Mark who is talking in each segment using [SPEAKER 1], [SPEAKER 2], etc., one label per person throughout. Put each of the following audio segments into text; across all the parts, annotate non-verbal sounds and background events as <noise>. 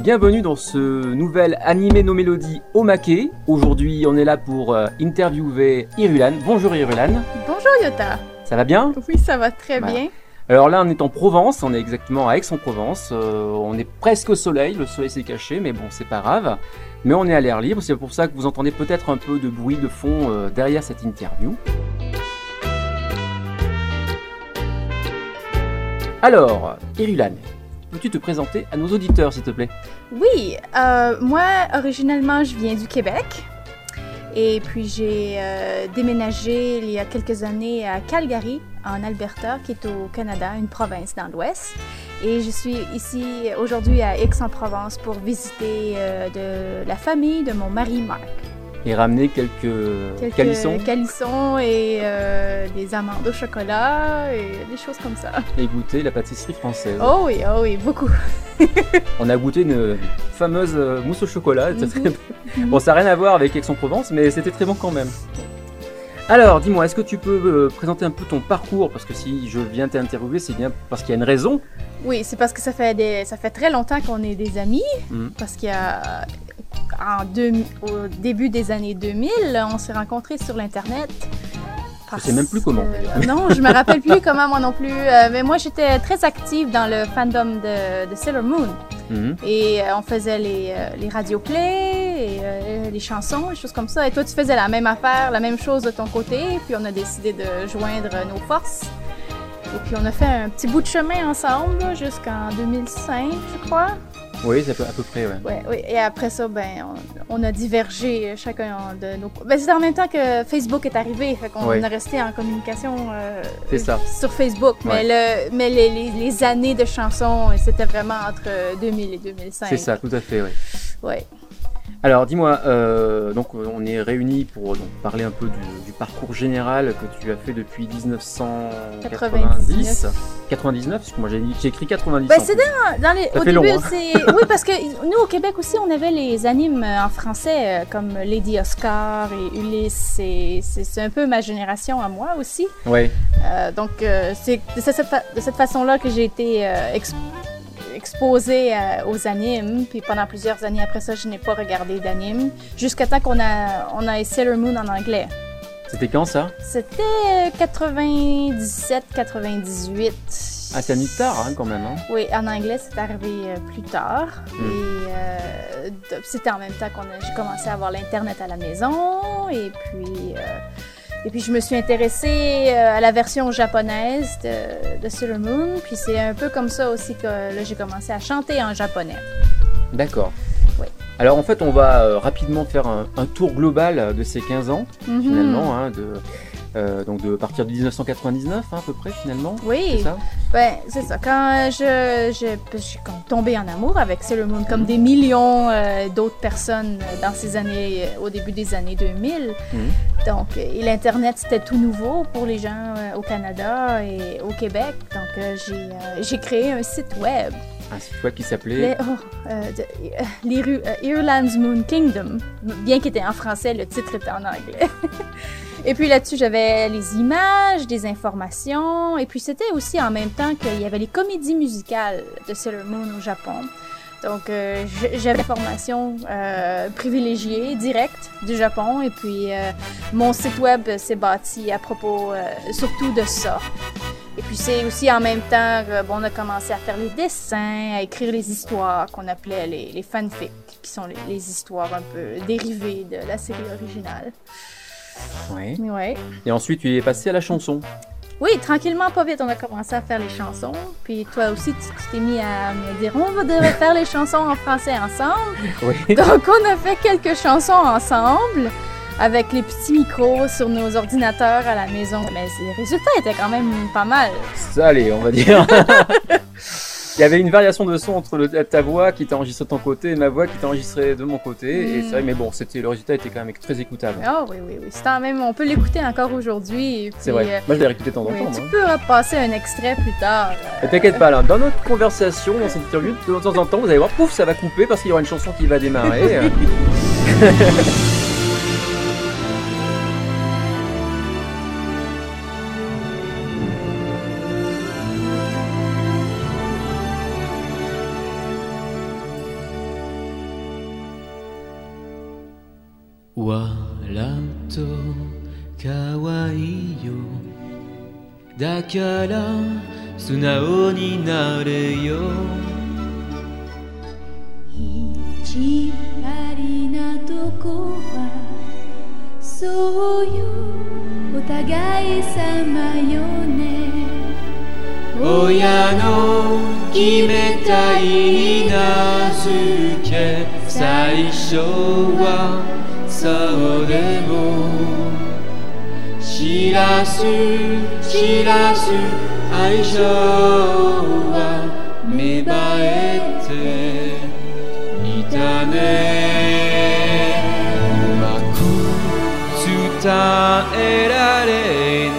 [SPEAKER 1] bienvenue dans ce nouvel animé nos mélodies au maquet. Aujourd'hui, on est là pour euh, interviewer Irulan. Bonjour Irulan.
[SPEAKER 2] Bonjour Yota.
[SPEAKER 1] Ça va bien?
[SPEAKER 2] Oui, ça va très
[SPEAKER 1] Bah,
[SPEAKER 2] bien.
[SPEAKER 1] Alors là, on est en Provence, on est exactement à Aix-en-Provence. Euh, on est presque au soleil, le soleil s'est caché, mais bon, c'est pas grave. Mais on est à l'air libre, c'est pour ça que vous entendez peut-être un peu de bruit de fond euh, derrière cette interview. Alors, Irulan, peux-tu te présenter à nos auditeurs, s'il te plaît?
[SPEAKER 2] Oui, euh, moi, originellement, je viens du Québec. Et puis, j'ai euh, déménagé il y a quelques années à Calgary, en Alberta, qui est au Canada, une province dans l'Ouest. Et je suis ici aujourd'hui à Aix-en-Provence pour visiter euh, la famille de mon mari Marc.
[SPEAKER 1] Et ramener quelques,
[SPEAKER 2] Quelques
[SPEAKER 1] calissons
[SPEAKER 2] calissons et euh, des amandes au chocolat et des choses comme ça.
[SPEAKER 1] et goûter la pâtisserie française.
[SPEAKER 2] Oh oui, oh oui, beaucoup. <laughs>
[SPEAKER 1] On a goûté une fameuse euh, mousse au chocolat. Très- <laughs> Bon, ça n'a rien à voir avec Aix-en-Provence, mais c'était très bon quand même. Alors, dis-moi, est-ce que tu peux euh, présenter un peu ton parcours? Parce que si je viens t'interviewer, c'est bien parce qu'il y a une raison.
[SPEAKER 2] Oui, c'est parce que ça fait, des, ça fait très longtemps qu'on est des amis.
[SPEAKER 1] Mhm.
[SPEAKER 2] Parce qu'il y a. En deux, au début des années 2000, on s'est rencontrés sur l'Internet.
[SPEAKER 1] Je sais même plus comment,
[SPEAKER 2] non, je me rappelle plus comment moi non plus. Euh, mais moi, j'étais très active dans le fandom de, de Sailor Moon.
[SPEAKER 1] Mhm.
[SPEAKER 2] Et euh, on faisait les, euh, les radioplays, et les chansons, des choses comme ça. Et toi, tu faisais la même affaire, la même chose de ton côté. Puis on a décidé de joindre nos forces. Et puis on a fait un petit bout de chemin ensemble jusqu'en 2005, je crois.
[SPEAKER 1] Oui, c'est à peu, à peu près, ouais.
[SPEAKER 2] Ouais, oui. Et après ça, ben, on, on a divergé chacun de nos. Ben, c'est en même temps que Facebook est arrivé, fait qu'on
[SPEAKER 1] Ouais.
[SPEAKER 2] a resté en communication euh,
[SPEAKER 1] ça.
[SPEAKER 2] sur Facebook. Mais, le, mais les, les- les années de chansons, c'était vraiment entre 2000 et 2005.
[SPEAKER 1] C'est ça, tout à fait, ouais.
[SPEAKER 2] Ouais.
[SPEAKER 1] Alors, dis-moi, euh, donc euh, on est réunis pour euh, donc, parler un peu du, du parcours général que tu as fait depuis 1990. 99, parce que moi j'ai écrit 90.
[SPEAKER 2] Ben,
[SPEAKER 1] en
[SPEAKER 2] c'est
[SPEAKER 1] plus.
[SPEAKER 2] Dans les, au début,
[SPEAKER 1] long, hein.
[SPEAKER 2] c'est. Oui, <laughs> parce que nous, au Québec aussi, on avait les animes en français, comme Lady Oscar et Ulysse. et C'est un peu ma génération à moi aussi. Euh, donc, euh, c'est de cette, fa- cette façon-là que j'ai été euh, ex- exposée euh, aux animes. Puis pendant plusieurs années après ça, je n'ai pas regardé d'animes. Jusqu'à temps qu'on a, on a Sailor Moon en anglais.
[SPEAKER 1] c'était quand ça?
[SPEAKER 2] C'était 97-98.
[SPEAKER 1] Ah, c'est mis tard hein, quand même. Hein?
[SPEAKER 2] Oui, en anglais, c'est arrivé euh, plus tard.
[SPEAKER 1] Mm.
[SPEAKER 2] Et euh, c'était en même temps qu'on a, j'ai commencé à avoir l'Internet à la maison. Et puis, euh, et puis je me suis intéressée euh, à la version japonaise de, de Sailor Moon. Puis c'est un peu comme ça aussi que là, j'ai commencé à chanter en japonais.
[SPEAKER 1] D'accord.
[SPEAKER 2] Oui.
[SPEAKER 1] Alors en fait, on va euh, rapidement faire un, un tour global euh, de ces 15 ans,
[SPEAKER 2] Mhm.
[SPEAKER 1] finalement, hein, de, euh, donc de partir de 1999 hein, à peu près finalement. C'est
[SPEAKER 2] Oui,
[SPEAKER 1] ça?
[SPEAKER 2] Ben, c'est ça. Quand je, je, je suis comme tombée en amour avec Sailor Moon, comme des millions euh, d'autres personnes dans ces années, euh, au début des années 2000.
[SPEAKER 1] Mhm.
[SPEAKER 2] Donc, et l'Internet, c'était tout nouveau pour les gens au Canada et au Québec. Donc, j'ai créé un site web,
[SPEAKER 1] Un site web qui s'appelait?
[SPEAKER 2] oh, euh, euh, euh, Ireland's Moon Kingdom. Bien qu'il était en français, le titre était en anglais. <laughs> Et puis là-dessus, j'avais les images, des informations. Et puis c'était aussi en même temps qu'il y avait les comédies musicales de Sailor Moon au Japon. Donc euh, j'avais l'information euh, privilégiée, directe du Japon. Et puis mon site web s'est bâti à propos surtout de ça. Et puis c'est aussi en même temps que bon, on a commencé à faire les dessins, à écrire les histoires qu'on appelait les, les fanfics, qui sont les, les histoires un peu dérivées de la série originale.
[SPEAKER 1] Ouais.
[SPEAKER 2] Ouais.
[SPEAKER 1] Et ensuite, tu es passé à la chanson.
[SPEAKER 2] Oui, tranquillement, pas vite, on a commencé à faire les chansons. Puis toi aussi, tu tu t'es mis à me dire, on va devrait faire les chansons en français ensemble. <laughs>
[SPEAKER 1] Oui.
[SPEAKER 2] Donc, on a fait quelques chansons ensemble avec les petits micros sur nos ordinateurs à la maison. Mais les résultats étaient quand même pas mal.
[SPEAKER 1] Ça, allez, on va dire. <laughs> Il y avait une variation de son entre le- ta voix qui était enregistrée de ton côté et ma voix qui était enregistrée de mon côté. Et
[SPEAKER 2] Mm.
[SPEAKER 1] c'est vrai, mais bon, c'était le résultat était quand même très écoutable.
[SPEAKER 2] Ah oui, oui, oui. C'est quand même, on peut l'écouter encore aujourd'hui.
[SPEAKER 1] C'est vrai.
[SPEAKER 2] euh,
[SPEAKER 1] Moi, je l'ai réécouté de temps en
[SPEAKER 2] oui,
[SPEAKER 1] temps.
[SPEAKER 2] tu peux repasser un extrait plus tard. euh,
[SPEAKER 1] t'inquiète pas, là, dans notre conversation, dans cette interview, de temps en temps, vous allez voir, pouf, ça va couper parce qu'il y aura une chanson qui va démarrer. <laughs> 可愛いよ。だから素直になれよ。
[SPEAKER 3] 意地悪なとこはそうよお互い様よね。
[SPEAKER 1] 親の決めたい名付け。最初はそうでも知らず知らず愛情は芽生えていたね。うまく伝えられ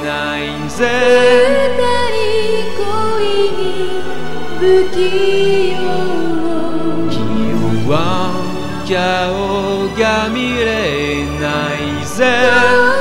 [SPEAKER 1] ないぜ。
[SPEAKER 3] 不器用
[SPEAKER 1] 今日は顔が見れないぜ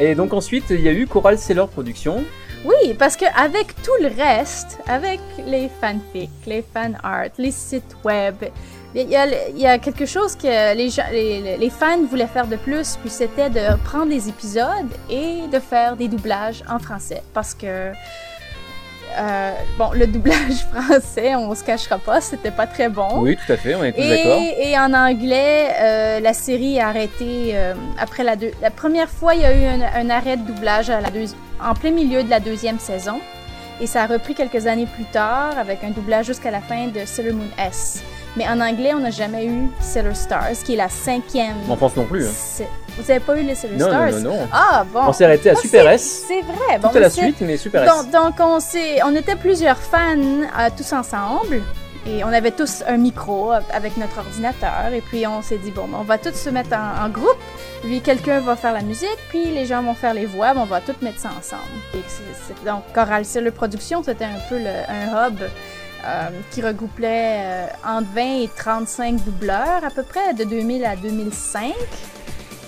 [SPEAKER 4] Et donc ensuite, il y a eu Coral Seller Productions.
[SPEAKER 2] Oui, parce que avec tout le reste, avec les fanfics, les fan art, les sites web, il y a, quelque chose que les, les, les fans voulaient faire de plus, puis c'était de prendre les épisodes et de faire des doublages en français. Parce que, euh, bon, le doublage <laughs> français, on se cachera pas, c'était pas très bon.
[SPEAKER 4] Oui, tout à fait, on est tous d'accord.
[SPEAKER 2] Et, en anglais, euh, la série a arrêté euh, après la deux. La première fois, il y a eu un, un arrêt de doublage à la deuxi- en plein milieu de la deuxième saison. Et ça a repris quelques années plus tard avec un doublage jusqu'à la fin de Sailor Moon S. Mais en anglais, on n'a jamais eu Sailor Stars, qui est la cinquième.
[SPEAKER 4] En France non plus. hein.
[SPEAKER 2] Vous avez pas eu Laissez le
[SPEAKER 1] Non,
[SPEAKER 2] Stars?
[SPEAKER 1] non, non, non.
[SPEAKER 2] Ah, bon.
[SPEAKER 1] On s'est arrêté à
[SPEAKER 2] Ah,
[SPEAKER 1] Super S.
[SPEAKER 2] C'est vrai.
[SPEAKER 1] Tout
[SPEAKER 2] Bon,
[SPEAKER 1] à la suite, mais Super S.
[SPEAKER 2] Donc, donc on, s'est- on était plusieurs fans euh, tous ensemble et on avait tous un micro avec notre ordinateur et puis on s'est dit bon, ben, on va tous se mettre en, en groupe. Puis quelqu'un va faire la musique, puis les gens vont faire les voix, ben, on va tous mettre ça ensemble. Et c'est- donc Choral Celle Production, c'était un peu le- un hub euh, qui regroupait euh, entre 20 et 35 doubleurs à peu près de 2000 à 2005.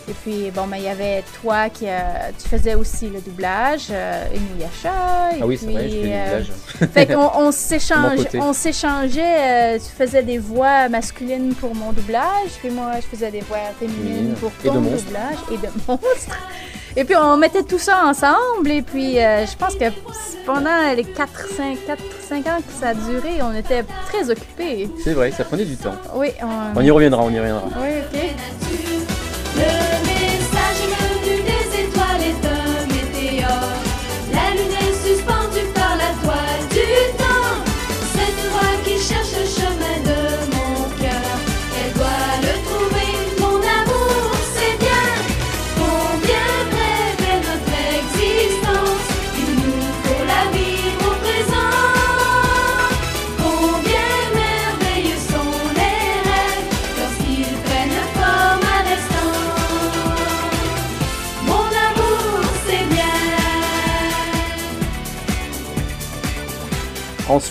[SPEAKER 2] Et puis, bon, ben, il y avait toi qui euh, tu faisais aussi le doublage, euh, Inuyasha. et
[SPEAKER 1] Ah oui, c'est vrai,
[SPEAKER 2] puis,
[SPEAKER 1] je fais du
[SPEAKER 2] euh,
[SPEAKER 1] doublage.
[SPEAKER 2] fait qu'on on <laughs> s'échange, on s'échangeait. euh, tu faisais des voix masculines pour mon doublage, puis moi je faisais des voix féminines pour ton doublage et de <laughs> monstres. Et puis on mettait tout ça ensemble et puis je pense que pendant les 4 5 4 5 ans que ça a duré, on était très occupés.
[SPEAKER 1] C'est vrai, ça prenait du temps.
[SPEAKER 2] Oui, on...
[SPEAKER 1] On y reviendra, on y reviendra.
[SPEAKER 2] Oui, OK.
[SPEAKER 5] Le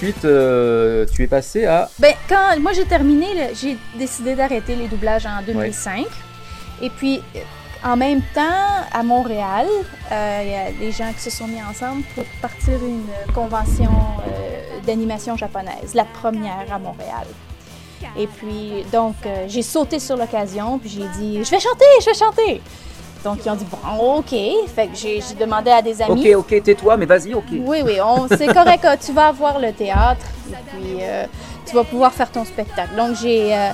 [SPEAKER 1] Ensuite, euh, tu es passé à.
[SPEAKER 2] Ben, quand moi j'ai terminé, j'ai décidé d'arrêter les doublages en 2005. Et puis, euh, en même temps, à Montréal, euh, il y a des gens qui se sont mis ensemble pour partir une convention euh, d'animation japonaise, la première à Montréal. Et puis, donc, j'ai sauté sur l'occasion, puis j'ai dit, je vais chanter, je vais chanter. Donc, ils ont dit, bon, OK. Fait que j'ai demandé à des amis.
[SPEAKER 1] Ok, ok, tais-toi, mais vas-y, ok.
[SPEAKER 2] Oui, oui, c'est correct. <laughs> tu vas avoir le théâtre et puis euh, tu vas pouvoir faire ton spectacle. Donc, j'ai euh,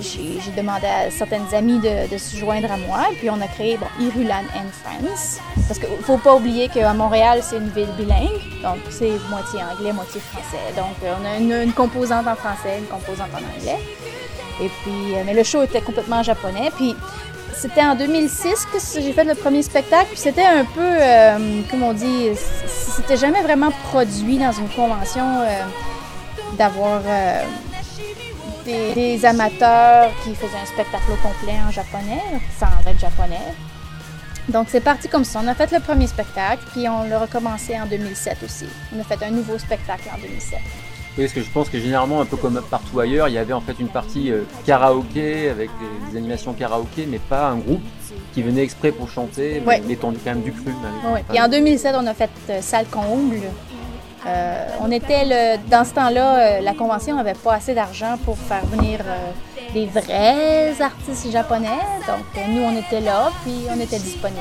[SPEAKER 2] j'ai demandé à certaines amies de, de se joindre à moi et puis on a créé bon, Irulan and Friends. Parce qu'il ne faut pas oublier qu'à Montréal, c'est une ville bilingue. Donc, c'est moitié anglais, moitié français. Donc, euh, on a une, une composante en français, une composante en anglais. Et puis, mais le show était complètement en japonais. Puis, c'était en 2006 que j'ai fait le premier spectacle. Puis c'était un peu, euh, comme on dit, c'était jamais vraiment produit dans une convention euh, d'avoir euh, des, des amateurs qui faisaient un spectacle au complet en japonais, sans être japonais. Donc c'est parti comme ça. On a fait le premier spectacle, puis on l'a recommencé en 2007 aussi. On a fait un nouveau spectacle en 2007.
[SPEAKER 1] Oui, parce que je pense que généralement, un peu comme partout ailleurs, il y avait en fait une partie euh, karaoké avec des, des animations karaoké, mais pas un groupe qui venait exprès pour chanter, mais étant quand même du cru.
[SPEAKER 2] Ouais. Puis en 2007, on a fait euh, Salle Comble. Euh, on était le, dans ce temps-là, euh, la convention n'avait pas assez d'argent pour faire venir des vrais artistes japonais. Donc nous, on était là, puis on était disponibles.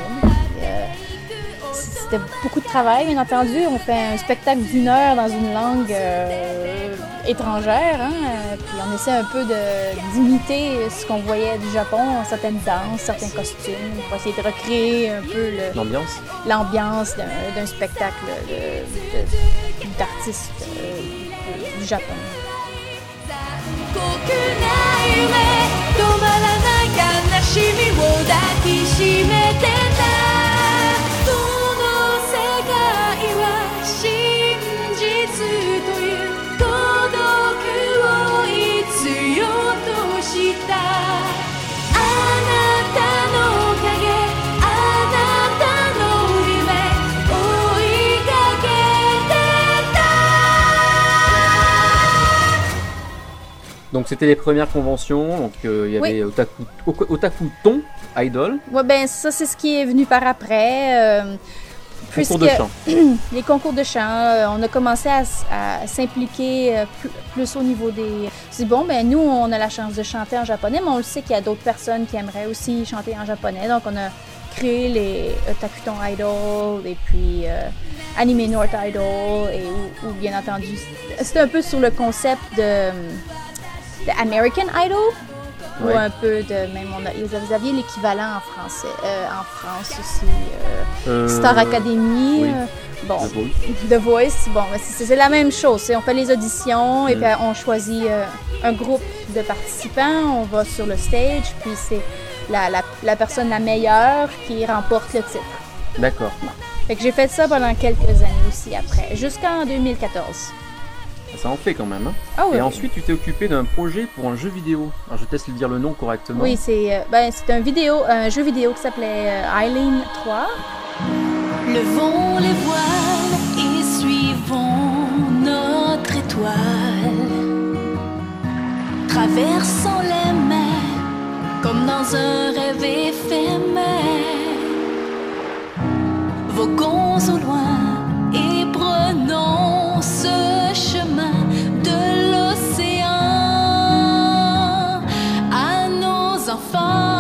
[SPEAKER 2] C'était beaucoup de travail, bien entendu. On fait un spectacle d'une heure dans une langue euh, étrangère. hein. Puis on essaie un peu de- d'imiter ce qu'on voyait du Japon, certaines danses, certains costumes, pour essayer de recréer un peu
[SPEAKER 1] L'ambiance.
[SPEAKER 2] l'ambiance d'un spectacle d'artistes euh, du Japon.
[SPEAKER 1] Donc c'était les premières conventions. Donc euh, il y
[SPEAKER 2] Oui.
[SPEAKER 1] avait Otaku, Otaku Ton Idol,
[SPEAKER 2] Ouais, ben ça, c'est ce qui est venu par après. euh,
[SPEAKER 1] concours de chant. <clears throat>
[SPEAKER 2] les concours de chant, euh, on a commencé à, s'impliquer euh, plus, au niveau des... C'est bon, ben nous, on a la chance de chanter en japonais, mais on le sait qu'il y a d'autres personnes qui aimeraient aussi chanter en japonais. Donc, on a créé les Otakuton Idol et puis euh, Anime North Idol et où, bien entendu, c'était un peu sur le concept de, de American Idol. Ou un peu de même on a, vous aviez l'équivalent en français euh, en France aussi euh,
[SPEAKER 1] Euh,
[SPEAKER 2] Star Academy
[SPEAKER 1] oui.
[SPEAKER 2] bon
[SPEAKER 1] The Voice.
[SPEAKER 2] The Voice, bon, c'est la même chose. On fait les auditions et
[SPEAKER 1] Mm.
[SPEAKER 2] puis on choisit un groupe de participants. On va sur le stage, puis c'est la, la- la personne la meilleure qui remporte le titre.
[SPEAKER 1] D'accord.
[SPEAKER 2] Fait que j'ai fait ça pendant quelques années aussi après, jusqu'en 2014.
[SPEAKER 1] Ça en fait quand même. hein.
[SPEAKER 2] Ah oui.
[SPEAKER 1] Et ensuite, tu t'es occupé d'un projet pour un jeu vidéo. Alors, je te laisse le dire le nom correctement.
[SPEAKER 2] Oui, c'est euh, ben, c'est un vidéo, un jeu vidéo qui s'appelait euh, Eileen 3.
[SPEAKER 3] Levons les voiles et suivons notre étoile. Traversons les mers comme dans un rêve éphémère. Voguons au loin nos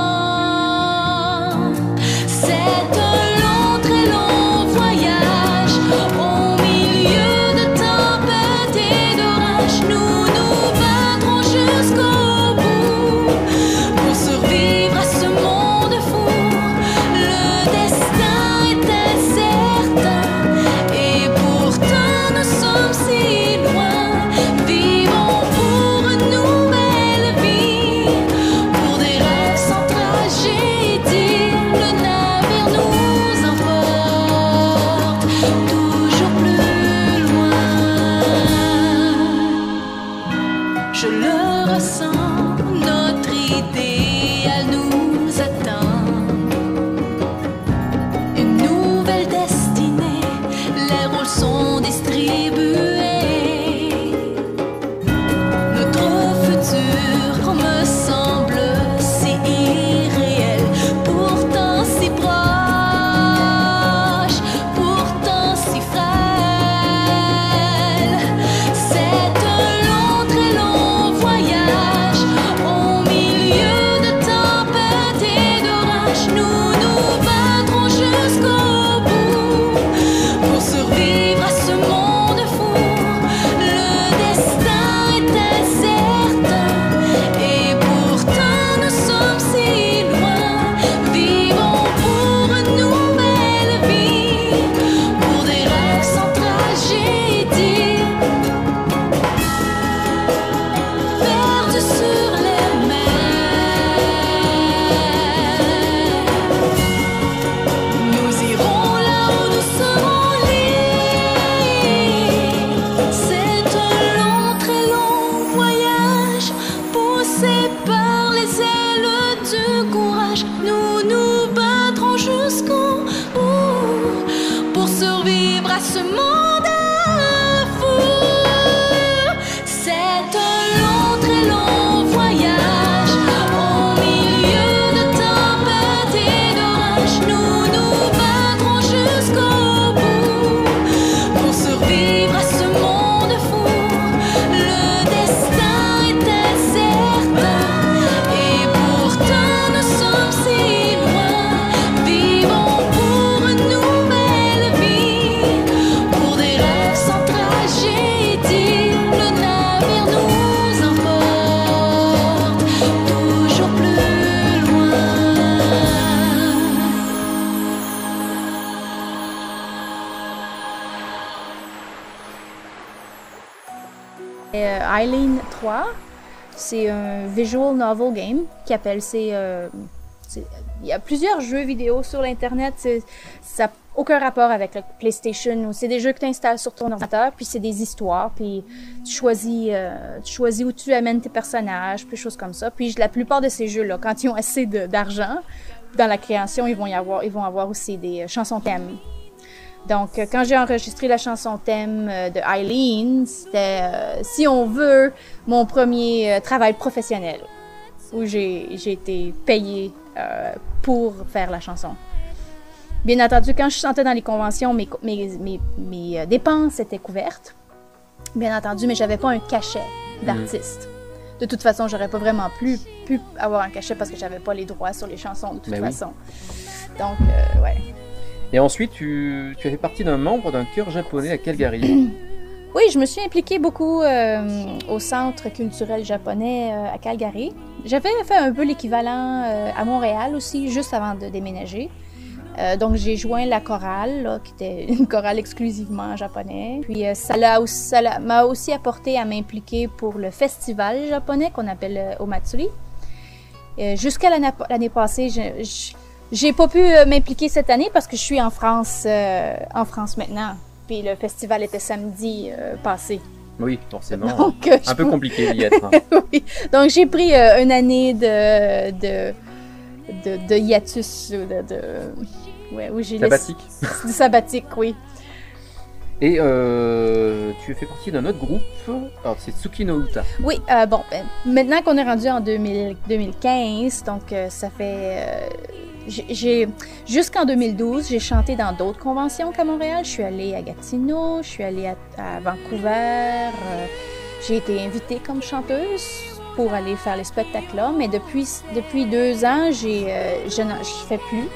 [SPEAKER 2] qui euh, c'est- il y a plusieurs jeux vidéo sur l'internet, ça n'a aucun rapport avec le PlayStation c'est des jeux que tu installes sur ton ordinateur puis c'est des histoires puis tu choisis euh, tu choisis où tu amènes tes personnages, puis choses comme ça. Puis la plupart de ces jeux là quand ils ont assez d'argent dans la création, ils vont y avoir ils vont avoir aussi des euh, chansons thèmes. Donc, quand j'ai enregistré la chanson thème de Eileen, c'était, si on veut, mon premier travail professionnel, où j'ai été payée euh, pour faire la chanson. Bien entendu, quand je chantais dans les conventions, mes, mes, mes, mes, euh, dépenses étaient couvertes. Bien entendu, mais j'avais pas un cachet d'artiste. De toute façon, j'aurais pas vraiment pu, pu avoir un cachet parce que j'avais pas les droits sur les chansons de toute
[SPEAKER 1] Ben oui.
[SPEAKER 2] façon. Donc, euh, ouais.
[SPEAKER 1] Et ensuite, tu, tu as fait partie d'un membre d'un chœur japonais à Calgary. <clears throat>
[SPEAKER 2] Oui, je me suis impliquée beaucoup euh, au Centre culturel japonais euh, à Calgary. J'avais fait un peu l'équivalent euh, à Montréal aussi, juste avant de déménager. Donc j'ai joint la chorale, qui était <laughs> une chorale exclusivement en japonais. Puis ça m'a aussi apporté à m'impliquer pour le festival japonais qu'on appelle Omatsuri.
[SPEAKER 3] Jusqu'à l'année passée, je- je- j'ai pas pu m'impliquer cette année parce que je suis en France, en France maintenant. Puis le festival était samedi euh, passé.
[SPEAKER 1] Oui, forcément. <laughs>
[SPEAKER 3] Donc, euh, je
[SPEAKER 1] Un peu compliqué d'y <laughs> être.
[SPEAKER 3] oui. Donc j'ai pris euh, une année de de de, de hiatus de, de ouais, où j'ai laissé-
[SPEAKER 1] Sabbatique.
[SPEAKER 3] de sabbatique, oui.
[SPEAKER 1] Et euh, tu fais partie d'un autre groupe. Alors, c'est Tsukino Uta.
[SPEAKER 3] Oui, euh, bon, ben, maintenant qu'on est rendu en 2000 2015, donc euh, ça fait. euh, j'ai- Jusqu'en 2012, j'ai chanté dans d'autres conventions qu'à Montréal. Je suis allée à Gatineau, je suis allée à, Vancouver. j'ai été invitée comme chanteuse pour aller faire les spectacles là, mais depuis, depuis deux ans, j'ai, je ne fais plus.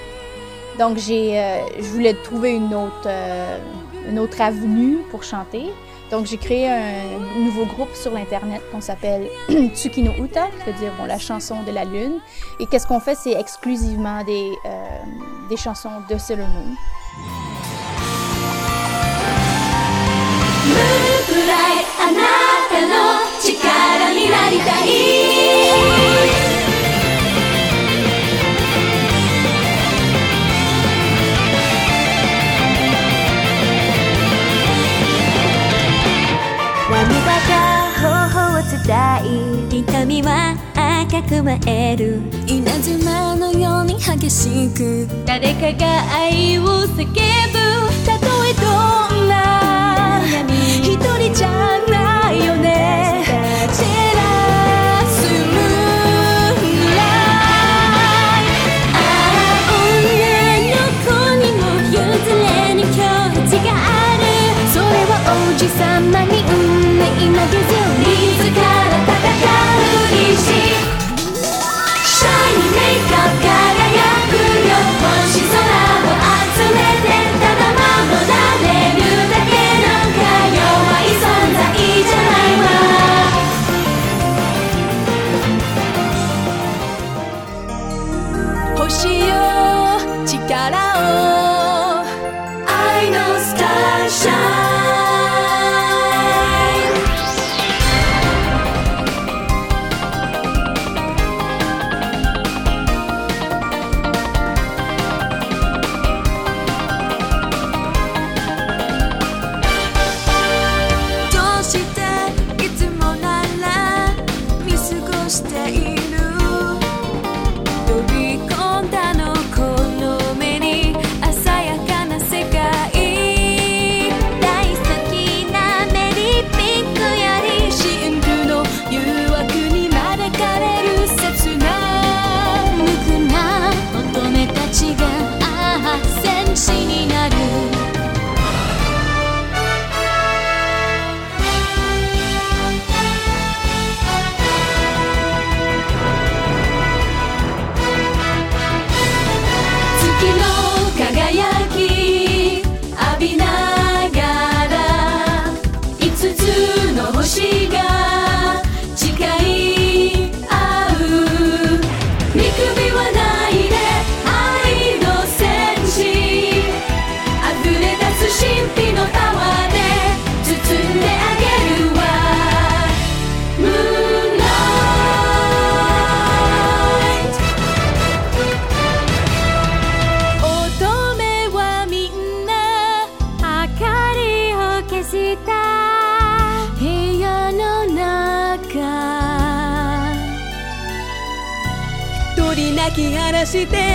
[SPEAKER 3] Donc, je voulais trouver une autre, une autre avenue pour chanter. Donc, j'ai créé un nouveau groupe sur l'Internet qu'on s'appelle <clears throat> Tsukino Uta, qui veut dire bon, la chanson de la lune. Et qu'est-ce qu'on fait? C'est exclusivement des, euh, des chansons de Sailor Moon.
[SPEAKER 6] く
[SPEAKER 7] 伝い痛みは赤く燃える。稲妻のように激しく。誰かが愛を叫ぶ。たとえどんな一人じゃないよね。照らすムーンライトああ女の子にも譲れぬ境地がある。それは王子様に運命投げず
[SPEAKER 3] Fica si te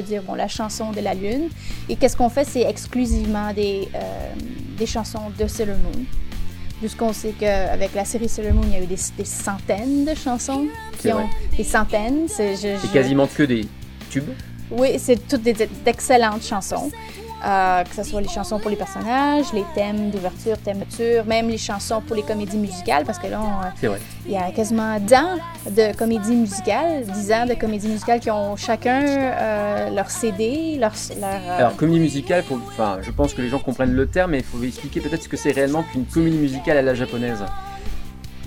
[SPEAKER 3] Dire bon, la chanson de la lune. Et qu'est-ce qu'on fait? C'est exclusivement des, euh, des chansons de Sailor Moon. Puisqu'on sait qu'avec la série Sailor Moon, il y a eu des, des centaines de chansons. Qui ont, des centaines. C'est je-
[SPEAKER 1] C'est
[SPEAKER 3] je-
[SPEAKER 1] quasiment que des tubes.
[SPEAKER 3] Oui, c'est toutes des- d'excellentes chansons. Euh, que ce soit les chansons pour les personnages, les thèmes d'ouverture, thèmes de même les chansons pour les comédies musicales, parce que là, on, euh, il y a quasiment 10 ans de comédies musicales, 10 ans de comédies musicales qui ont chacun euh, leur CD, leur... leur euh,
[SPEAKER 1] Alors, comédie musicale, faut- enfin, je pense que les gens comprennent le terme, mais il faut expliquer peut-être ce que c'est réellement qu'une comédie musicale à la japonaise.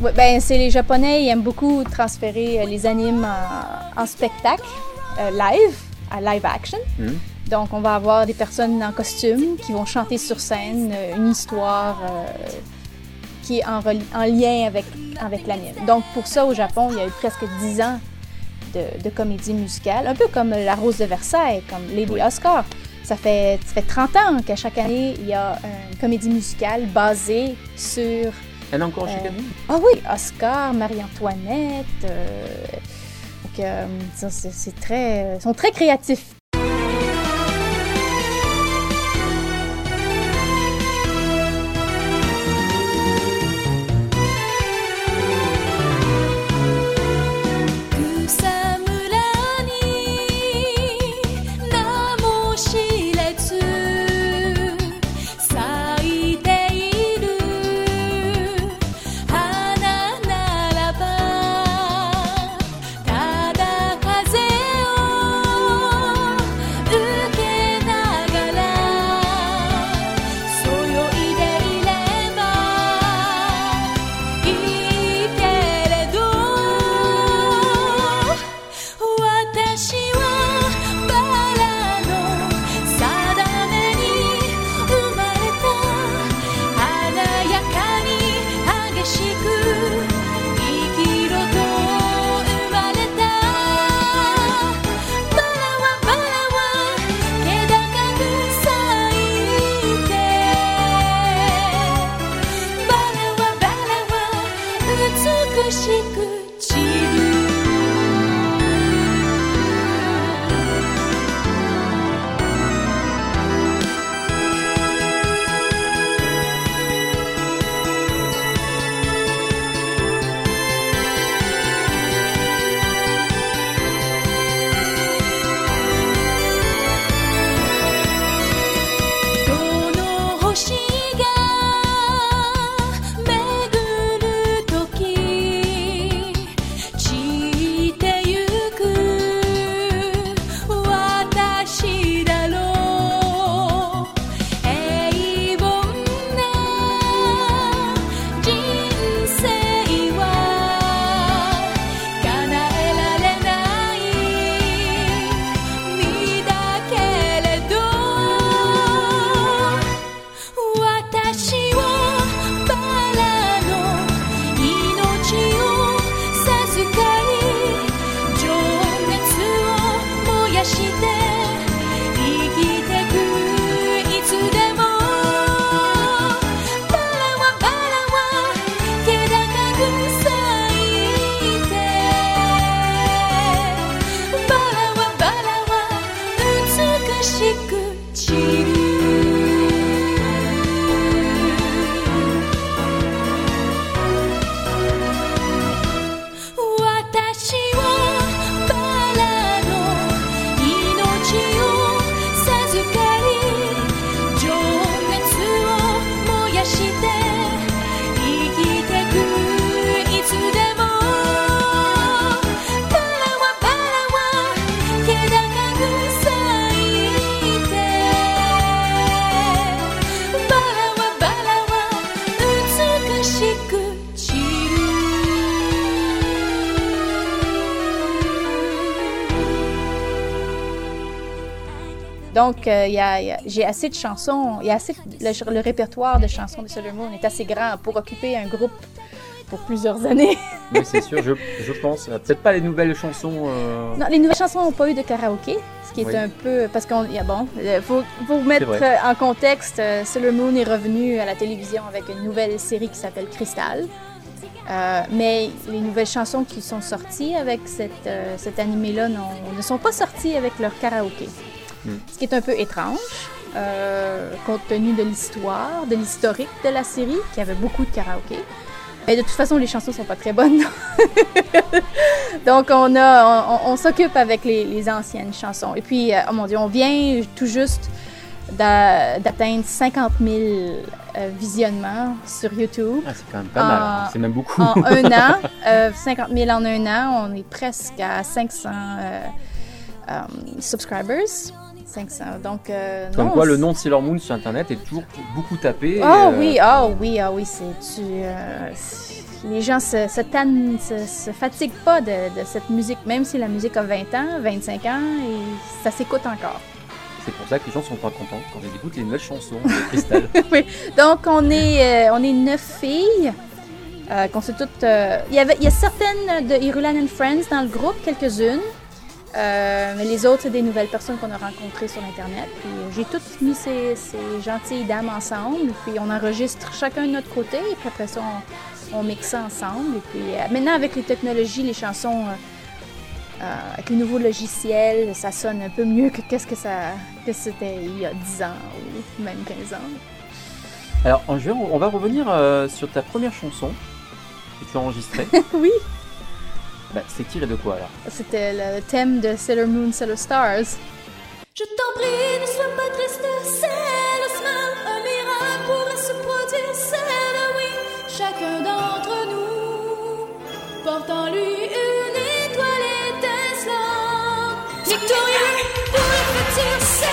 [SPEAKER 3] ouais, ben, c'est les Japonais, ils aiment beaucoup transférer les animes en, en spectacle, live, à live action.
[SPEAKER 1] Mhm.
[SPEAKER 3] Donc, on va avoir des personnes en costume qui vont chanter sur scène euh, une histoire euh, qui est en, lien avec, avec. Donc, pour ça, au Japon, il y a eu presque 10 ans de, de comédie musicale, un peu comme La Rose de Versailles, comme Lady
[SPEAKER 1] Oui.
[SPEAKER 3] Oscar. Ça fait, ça fait 30 ans qu'à chaque année, il y a une comédie musicale basée sur
[SPEAKER 1] Elle encore chez
[SPEAKER 3] Euh,
[SPEAKER 1] Camille?
[SPEAKER 3] ah oui, Oscar, Marie-Antoinette. euh, donc, c'est très, ils sont très créatifs.「Donc, euh, il y a- il y a- j'ai assez de chansons, il y a assez le, le répertoire de chansons de Sailor Moon est assez grand pour occuper un groupe pour plusieurs années. <laughs>
[SPEAKER 1] Oui, c'est sûr, je, je pense. Euh, Peut-être pas les nouvelles chansons. euh, <laughs>
[SPEAKER 3] Non, les nouvelles chansons n'ont pas eu de karaoké, ce qui est
[SPEAKER 1] Oui.
[SPEAKER 3] un peu parce qu'on y a bon, il faut, faut mettre en contexte. Sailor Moon est revenu à la télévision avec une nouvelle série qui s'appelle Crystal. Euh, mais les nouvelles chansons qui sont sorties avec cette, euh, cet animé-là ne sont pas sorties avec leur karaoké. Ce qui est un peu étrange.
[SPEAKER 2] euh, compte tenu de l'histoire, de l'historique de la série, qui avait beaucoup de karaoké. Mais de toute façon, les chansons sont pas très bonnes. <laughs> Donc, on, a, on, on s'occupe avec les, les anciennes chansons. Et puis, euh, oh mon Dieu, on vient tout juste d'a- d'atteindre 50 000 euh, visionnements sur YouTube
[SPEAKER 1] Ah, c'est quand même pas mal. Hein. C'est même beaucoup.
[SPEAKER 2] en un an. <laughs> Euh, 50 000 en un an. On est presque à 500 euh, euh, subscribers. 500. Donc, euh,
[SPEAKER 1] Comme
[SPEAKER 2] non,
[SPEAKER 1] quoi, le nom de Sailor Moon sur Internet est toujours beaucoup tapé.
[SPEAKER 2] Ah
[SPEAKER 1] euh,
[SPEAKER 2] oui, ah oui, ah oui, c'est tu. euh, les gens se, se tannent, se, se fatiguent pas de, de cette musique, même si la musique a 20 ans, 25 ans, et ça s'écoute encore.
[SPEAKER 1] C'est pour ça que les gens sont pas contents quand ils écoutent les nouvelles chansons de Crystal. <laughs>
[SPEAKER 2] Donc on est, on est neuf filles. Qu'on s'est toutes. Il y avait, il y a certaines de Irulan and Friends dans le groupe, quelques-unes. Euh, mais les autres, c'est des nouvelles personnes qu'on a rencontrées sur Internet. Puis j'ai toutes mis ces, ces gentilles dames ensemble. Puis on enregistre chacun de notre côté. Et puis après ça, on, on mixe ça ensemble. Et puis euh, maintenant, avec les technologies, les chansons, euh, avec les nouveaux logiciels, ça sonne un peu mieux que qu'est-ce que ça que c'était il y a 10 ans ou même 15 ans.
[SPEAKER 1] Alors, en juin, on va revenir sur ta première chanson que tu as enregistrée. <laughs>
[SPEAKER 2] oui.
[SPEAKER 1] Bah, c'est tiré de quoi alors
[SPEAKER 2] C'était le thème de Sailor Moon, Sailor Stars.
[SPEAKER 3] Je t'en prie, ne sois pas triste, c'est le smile. Un miracle pourrait se produire, c'est le oui. Chacun d'entre nous porte en lui une étoile étincelante. Victorieux pour le futur, c'est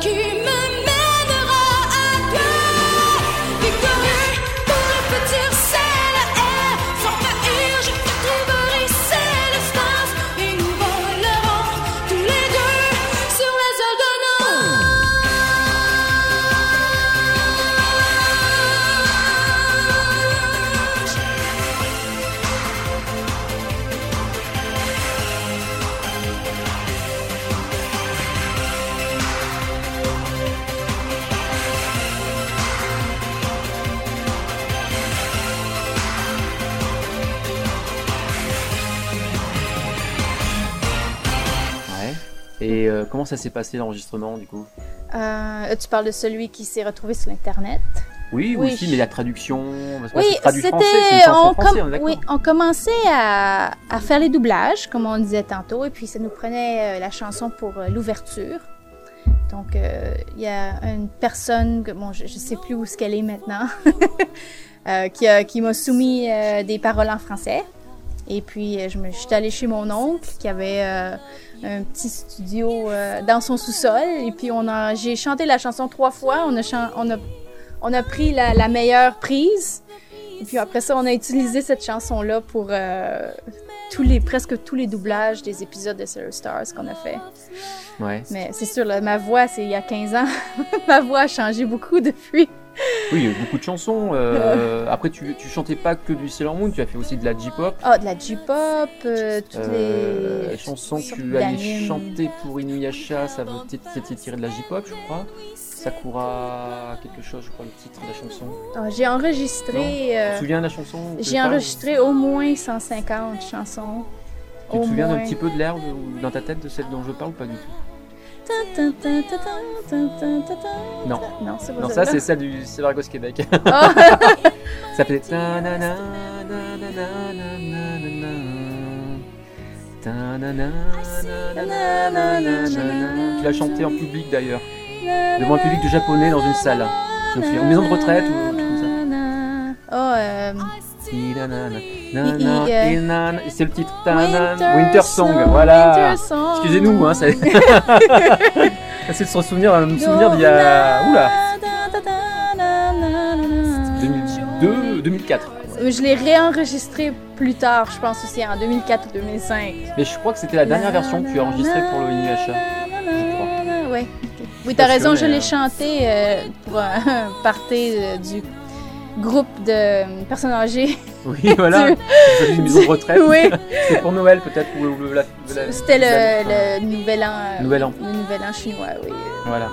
[SPEAKER 3] qui me
[SPEAKER 1] euh, comment ça s'est passé l'enregistrement du coup?
[SPEAKER 2] Euh, tu parles de celui qui s'est retrouvé sur Internet?
[SPEAKER 1] Oui,
[SPEAKER 2] Oui.
[SPEAKER 1] aussi, mais la traduction.
[SPEAKER 2] Oui, c'était. On, oui, commençait à, à faire les doublages, comme on disait tantôt, et puis ça nous prenait euh, la chanson pour l'ouverture. Donc, euh, il y a une personne, que, bon, je ne sais plus où ce qu'elle est maintenant, <laughs> euh, qui, a- qui m'a soumis euh, des paroles en français. Et puis, je me je suis allée chez mon oncle qui avait un petit studio euh, dans son sous-sol. Et puis, on a, j'ai chanté la chanson trois fois. On a, chan- on a, on a pris la, la meilleure prise. Et puis après ça, on a utilisé cette chanson-là pour euh, tous les, presque tous les doublages des épisodes de Sailor Stars qu'on a fait.
[SPEAKER 1] Ouais.
[SPEAKER 2] Mais c'est sûr, là, ma voix, c'est il y a 15 ans. <laughs> ma voix a changé beaucoup depuis.
[SPEAKER 1] Oui, il y a eu beaucoup de chansons. euh, <laughs> après, tu, tu chantais pas que du Sailor Moon, tu as fait aussi de la J-pop.
[SPEAKER 2] Ah, de la J-pop, euh, toutes
[SPEAKER 1] Euh,
[SPEAKER 2] les...
[SPEAKER 1] la chanson que tu allais chanter pour Inuyasha, ça c'était tiré de la J-pop, je crois. Sakura, quelque chose, je crois, le titre de la chanson.
[SPEAKER 2] Ah, j'ai enregistré...
[SPEAKER 1] Tu
[SPEAKER 2] euh,
[SPEAKER 1] te souviens de la chanson
[SPEAKER 2] j'ai enregistré au moins 150 chansons.
[SPEAKER 1] Tu te souviens d'un petit peu de l'air de- dans ta tête de celle dont je parle ou pas du tout? Non.
[SPEAKER 2] Non, c'est pas
[SPEAKER 1] Non, ça c'est celle du Severagos Québec.
[SPEAKER 2] Ah. <laughs>
[SPEAKER 1] ça fait. Tu l'as chanté en public d'ailleurs, devant un public de japonais dans une salle. Je me souviens, en maison de retraite ou truc comme ça.
[SPEAKER 2] Oh, euh, <laughs> euh.
[SPEAKER 1] C'est le titre.
[SPEAKER 2] Winter,
[SPEAKER 1] Winter Song, voilà. Excusez-nous, hein, ça- <laughs> c'est de se souvenir, me souvenir d'il y a. Oula 2002, 2004.
[SPEAKER 2] Euh, Je l'ai réenregistré plus tard, je pense aussi en 2004 ou 2005.
[SPEAKER 1] Mais je crois que c'était la dernière version que tu as enregistrée pour le Inuyasha.
[SPEAKER 2] Ouais. Oui, t'as raison,
[SPEAKER 1] que,
[SPEAKER 2] je
[SPEAKER 1] euh,
[SPEAKER 2] l'ai chanté euh, pour <laughs> un party euh, du groupe de personnes âgées. <laughs>
[SPEAKER 1] Oui, voilà. Avez une maison de retraite. <laughs>
[SPEAKER 2] Oui.
[SPEAKER 1] C'est pour Noël peut-être la- la-
[SPEAKER 2] C'était
[SPEAKER 1] la-
[SPEAKER 2] le, le nouvel an. euh,
[SPEAKER 1] Nouvel An.
[SPEAKER 2] Le nouvel an chinois, oui.
[SPEAKER 1] Voilà.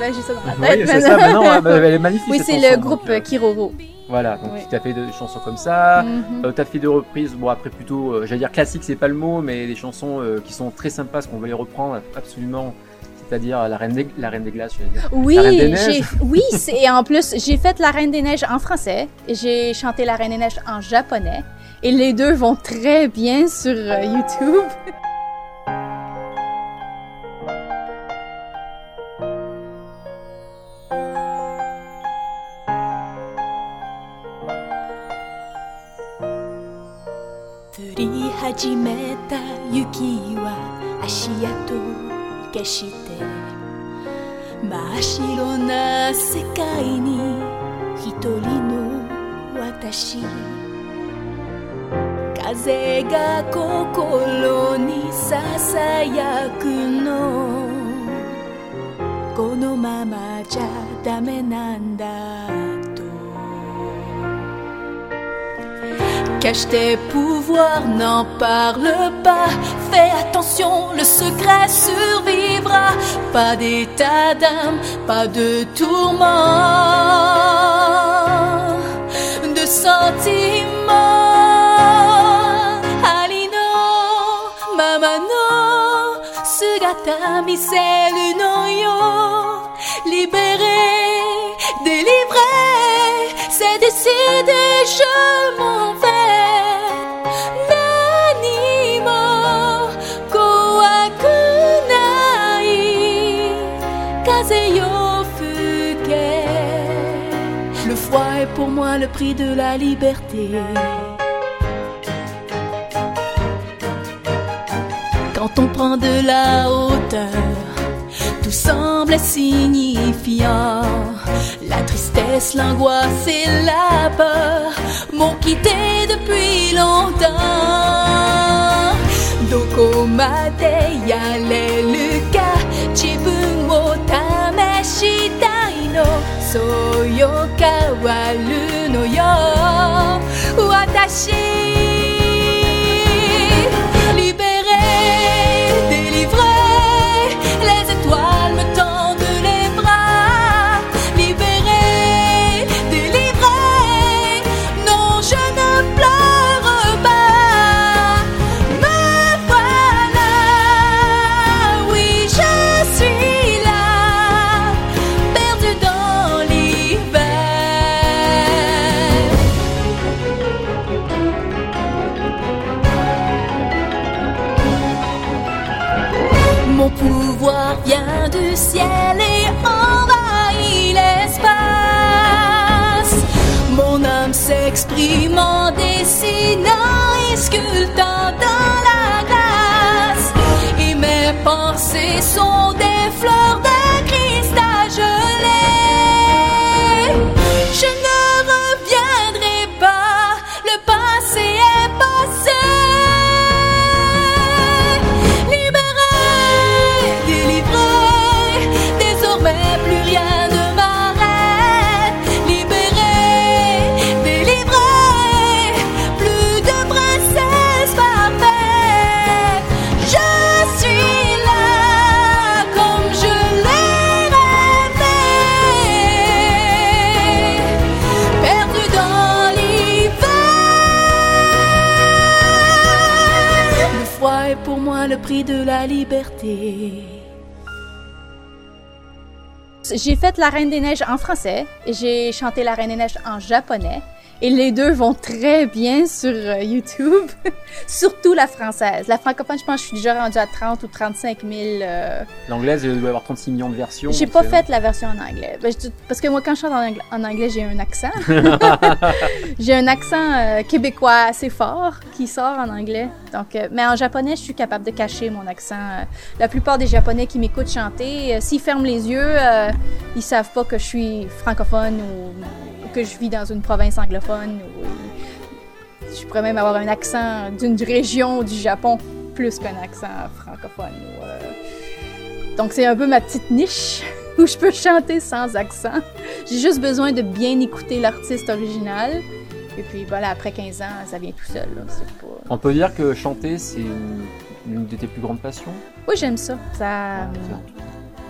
[SPEAKER 2] Ben, j'ai ça dans ma tête
[SPEAKER 1] Oui, c'est ça.
[SPEAKER 2] maintenant.
[SPEAKER 1] Maintenant, elle est <laughs> magnifique.
[SPEAKER 2] Oui, c'est le
[SPEAKER 1] donc,
[SPEAKER 2] groupe
[SPEAKER 1] euh,
[SPEAKER 2] euh, Kiroro.
[SPEAKER 1] Voilà. Donc
[SPEAKER 2] Oui.
[SPEAKER 1] tu as fait des chansons comme ça.
[SPEAKER 2] Mhm.
[SPEAKER 1] Euh, t'as fait des reprises, bon après plutôt, euh, j'allais dire classique, c'est pas le mot, mais des chansons euh, qui sont très sympas, parce qu'on veut les reprendre absolument, c'est-à-dire la reine des, la reine des glaces, j'allais dire.
[SPEAKER 2] Oui,
[SPEAKER 1] La <laughs> Reine des Neiges.
[SPEAKER 2] j'ai, oui, c'est- et en plus, j'ai fait La Reine des Neiges en français et j'ai chanté La Reine des Neiges en japonais. Et les deux vont très bien sur euh, YouTube.
[SPEAKER 3] 降り始めた雪は足跡消して <laughs> 真っ白な世界に一人の私。風が心にささやくの。このままじゃダメなんだ。Cache tes pouvoirs, n'en parle pas. Fais attention, le secret survivra. Pas d'état d'âme, pas de tourment, de sentiments. Alino, mamano, sugata miselu no yo. Libéré, délivré, c'est décidé, je m'en le prix de la liberté. Quand on prend de la hauteur, tout semble insignifiant. La tristesse, l'angoisse et la peur m'ont quitté depuis longtemps. Doko tameshitai no So yo dessinant et dans la glace. Et mes pensées sont
[SPEAKER 2] J'ai fait La Reine des Neiges en français j'ai chanté La Reine des Neiges en japonais. Et les deux vont très bien sur euh, YouTube, <laughs> surtout la française. La francophone, je pense que je suis déjà rendue à 30 ou 35 000. euh,
[SPEAKER 1] L'anglaise, il doit y avoir 36 millions de versions.
[SPEAKER 2] J'ai pas fait la version en anglais. Ben, parce que moi, quand je chante en anglais, j'ai un accent. <laughs> j'ai un accent euh, québécois assez fort qui sort en anglais. Donc, euh, mais en japonais, je suis capable de cacher mon accent. La plupart des Japonais qui m'écoutent chanter, s'ils ferment les yeux, ils savent pas que je suis francophone ou que je vis dans une province anglophone. Je pourrais même avoir un accent d'une région du Japon plus qu'un accent francophone. euh, donc c'est un peu ma petite niche <laughs> où je peux chanter sans accent. J'ai juste besoin de bien écouter l'artiste original. Et puis voilà, après 15 ans, ça vient tout seul. là. C'est pas...
[SPEAKER 1] On peut dire que chanter, c'est une, une de tes plus grandes passions?
[SPEAKER 2] Oui, j'aime ça. ça...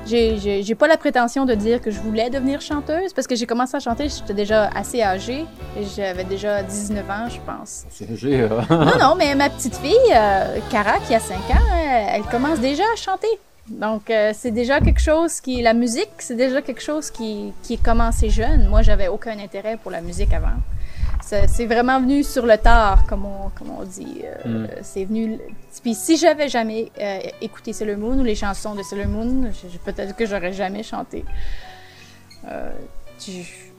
[SPEAKER 2] J'ai, pas la prétention de dire que je voulais devenir chanteuse parce que j'ai commencé à chanter, j'étais déjà assez âgée. Et j'avais déjà 19 ans, je pense.
[SPEAKER 1] C'est j'ai, <laughs> euh,
[SPEAKER 2] non, non, mais ma petite fille, euh, Cara, qui a 5 ans, elle, elle commence déjà à chanter. Donc, euh, c'est déjà quelque chose qui. La musique, c'est déjà quelque chose qui, qui est commencé jeune. Moi, j'avais aucun intérêt pour la musique avant. C'est vraiment venu sur le tard, comme on, comme on dit. Euh,
[SPEAKER 1] Mm.
[SPEAKER 2] C'est venu. Puis si j'avais jamais euh, écouté Sailor Moon ou les chansons de Sailor Moon, peut-être que j'aurais jamais chanté. Euh, tu-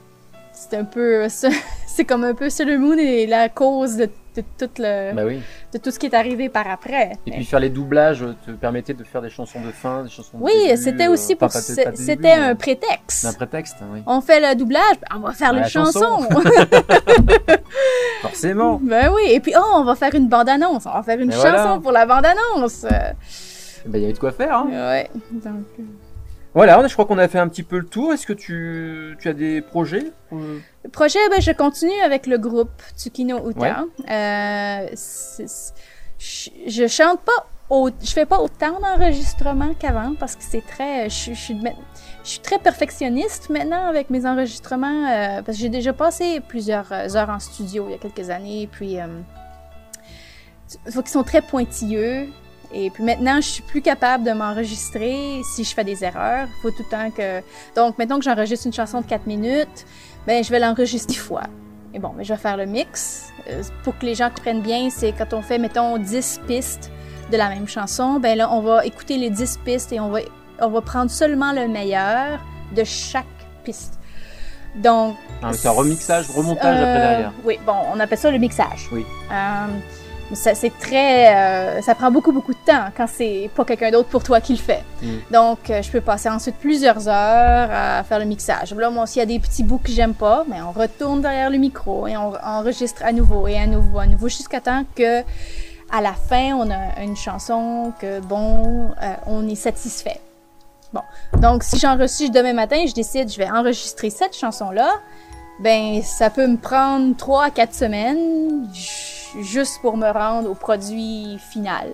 [SPEAKER 2] c'est un peu. ça- <laughs> C'est comme un peu Sailor Moon et la cause de, de tout le
[SPEAKER 1] bah oui.
[SPEAKER 2] de tout ce qui est arrivé par après.
[SPEAKER 1] Et
[SPEAKER 2] Mais-
[SPEAKER 1] puis faire les doublages te permettait de faire des chansons de fin, des chansons de
[SPEAKER 2] oui, c'était
[SPEAKER 1] euh,
[SPEAKER 2] aussi pour c'était un prétexte.
[SPEAKER 1] un prétexte, oui.
[SPEAKER 2] On fait le doublage, ben, on va faire
[SPEAKER 1] Ah,
[SPEAKER 2] les chansons.
[SPEAKER 1] Forcément.
[SPEAKER 2] ben oui, et puis oh, on va faire une bande-annonce, on va faire une
[SPEAKER 1] Mais
[SPEAKER 2] chanson
[SPEAKER 1] voilà.
[SPEAKER 2] pour la bande-annonce. Euh,
[SPEAKER 1] Bah, il y avait de quoi faire. Hein.
[SPEAKER 2] Ouais, donc euh,
[SPEAKER 1] Voilà, je crois qu'on a fait un petit peu le tour. Est-ce que tu, tu as des projets
[SPEAKER 2] le projet, ben, je continue avec le groupe Tsukino Uta. Euh, je, je chante pas, au, je fais pas autant d'enregistrements qu'avant parce que c'est très, je, suis- je suis de- je suis très perfectionniste maintenant avec mes enregistrements euh, parce que j'ai déjà passé plusieurs euh, heures en studio il y a quelques années, puis euh, faut qu'ils sont très pointilleux. Et puis maintenant, je suis plus capable de m'enregistrer si je fais des erreurs. Il faut tout le temps que. Donc, maintenant que j'enregistre une chanson de 4 minutes, ben, je vais l'enregistrer dix fois. Et bon, mais je vais faire le mix. Euh, pour que les gens comprennent bien, c'est quand on fait, mettons, 10 pistes de la même chanson, ben là, on va écouter les 10 pistes et on va, on va prendre seulement le meilleur de chaque piste. Donc.
[SPEAKER 1] C'est un remixage, remontage
[SPEAKER 2] Euh,
[SPEAKER 1] après derrière.
[SPEAKER 2] Oui, bon, on appelle ça le mixage.
[SPEAKER 1] Oui.
[SPEAKER 2] Euh, ça, c'est très. euh, ça prend beaucoup, beaucoup de temps quand c'est pas quelqu'un d'autre pour toi qui le fait.
[SPEAKER 1] Mm.
[SPEAKER 2] Donc, euh, je peux passer ensuite plusieurs heures à faire le mixage. Là, moi, s'il y a des petits bouts que j'aime pas, mais on retourne derrière le micro et on enregistre à nouveau et à nouveau, à nouveau, jusqu'à temps que, à la fin, on a une chanson que, bon, euh, on est satisfait. Bon. Donc, si j'enregistre demain matin, je décide, je vais enregistrer cette chanson-là, ben, ça peut me prendre trois à quatre semaines ju- juste pour me rendre au produit final.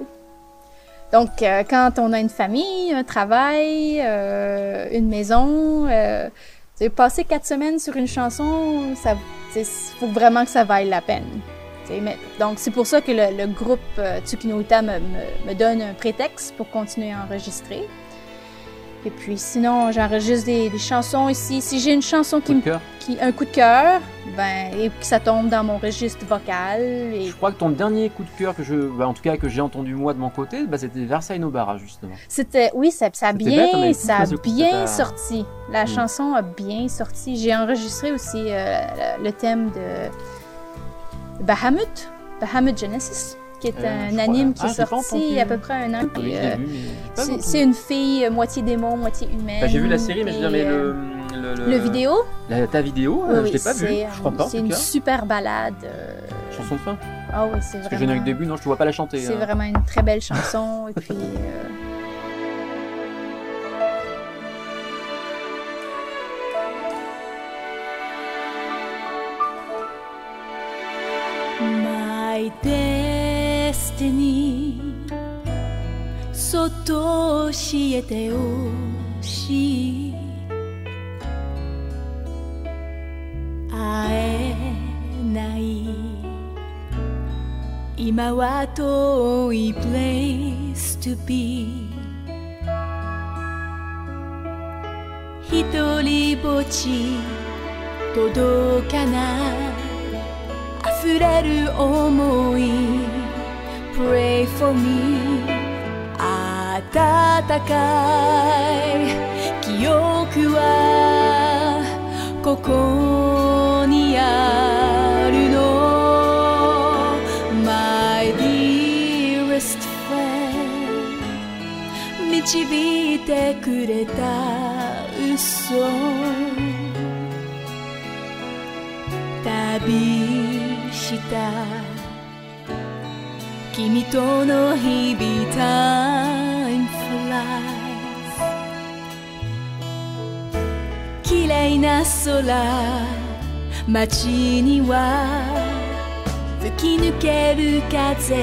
[SPEAKER 2] Donc, euh, quand on a une famille, un travail, euh, une maison, euh, passer quatre semaines sur une chanson, ça, faut vraiment que ça vaille la peine. Donc, c'est pour ça que le, groupe euh, Tsukino Uta me, me- me donne un prétexte pour continuer à enregistrer. Et puis sinon, j'enregistre des, des chansons ici. Si j'ai une chanson qui
[SPEAKER 1] Coup de
[SPEAKER 2] me
[SPEAKER 1] cœur?
[SPEAKER 2] qui un coup de cœur, ben et que ça tombe dans mon registre vocal et
[SPEAKER 1] Je crois que ton dernier coup de cœur que je, bah, en tout cas que j'ai entendu moi de mon côté, bah, c'était Versailles Nobara justement.
[SPEAKER 2] c'était oui ça, ça a bien
[SPEAKER 1] bête,
[SPEAKER 2] ça a <laughs> bien sorti. La
[SPEAKER 1] Hmm.
[SPEAKER 2] chanson a bien sorti. J'ai enregistré aussi euh, le thème de Bahamut, Bahamut Genesis, qui est
[SPEAKER 1] Euh,
[SPEAKER 2] un
[SPEAKER 1] je
[SPEAKER 2] anime qui
[SPEAKER 1] Ah,
[SPEAKER 2] est sorti il y a à peu près un an.
[SPEAKER 1] Oui, je
[SPEAKER 2] euh, c'est une fille euh, moitié démon, moitié humaine.
[SPEAKER 1] Bah, j'ai vu la série, mais je veux dire, mais le, le,
[SPEAKER 2] le vidéo,
[SPEAKER 1] la- ta vidéo,
[SPEAKER 2] oui,
[SPEAKER 1] euh,
[SPEAKER 2] oui,
[SPEAKER 1] je l'ai pas vue.
[SPEAKER 2] c'est,
[SPEAKER 1] Je crois pas
[SPEAKER 2] C'est une
[SPEAKER 1] cas.
[SPEAKER 2] super balade. euh,
[SPEAKER 1] Chanson de fin.
[SPEAKER 2] Ah oui, c'est
[SPEAKER 1] Parce que
[SPEAKER 2] vraiment.
[SPEAKER 1] générique début, non, je te vois pas la chanter.
[SPEAKER 2] C'est
[SPEAKER 1] hein.
[SPEAKER 2] vraiment une très belle chanson. Et puis. euh,
[SPEAKER 3] My destiny そっと教えてほしい会えない。今は遠い place to be 一人ぼっち届かない。溢れる想い。Pray for me 温かい記憶はここにあるの My dearest friend 導いてくれた嘘旅した君との日々 Time flies 綺麗な空街には吹き抜ける風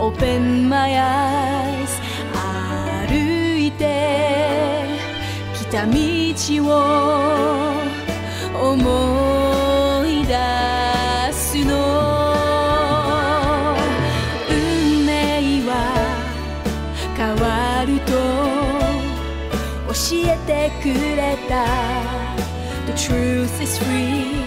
[SPEAKER 3] Open my eyes 歩いて来た道を思い出すのくれた The truth is free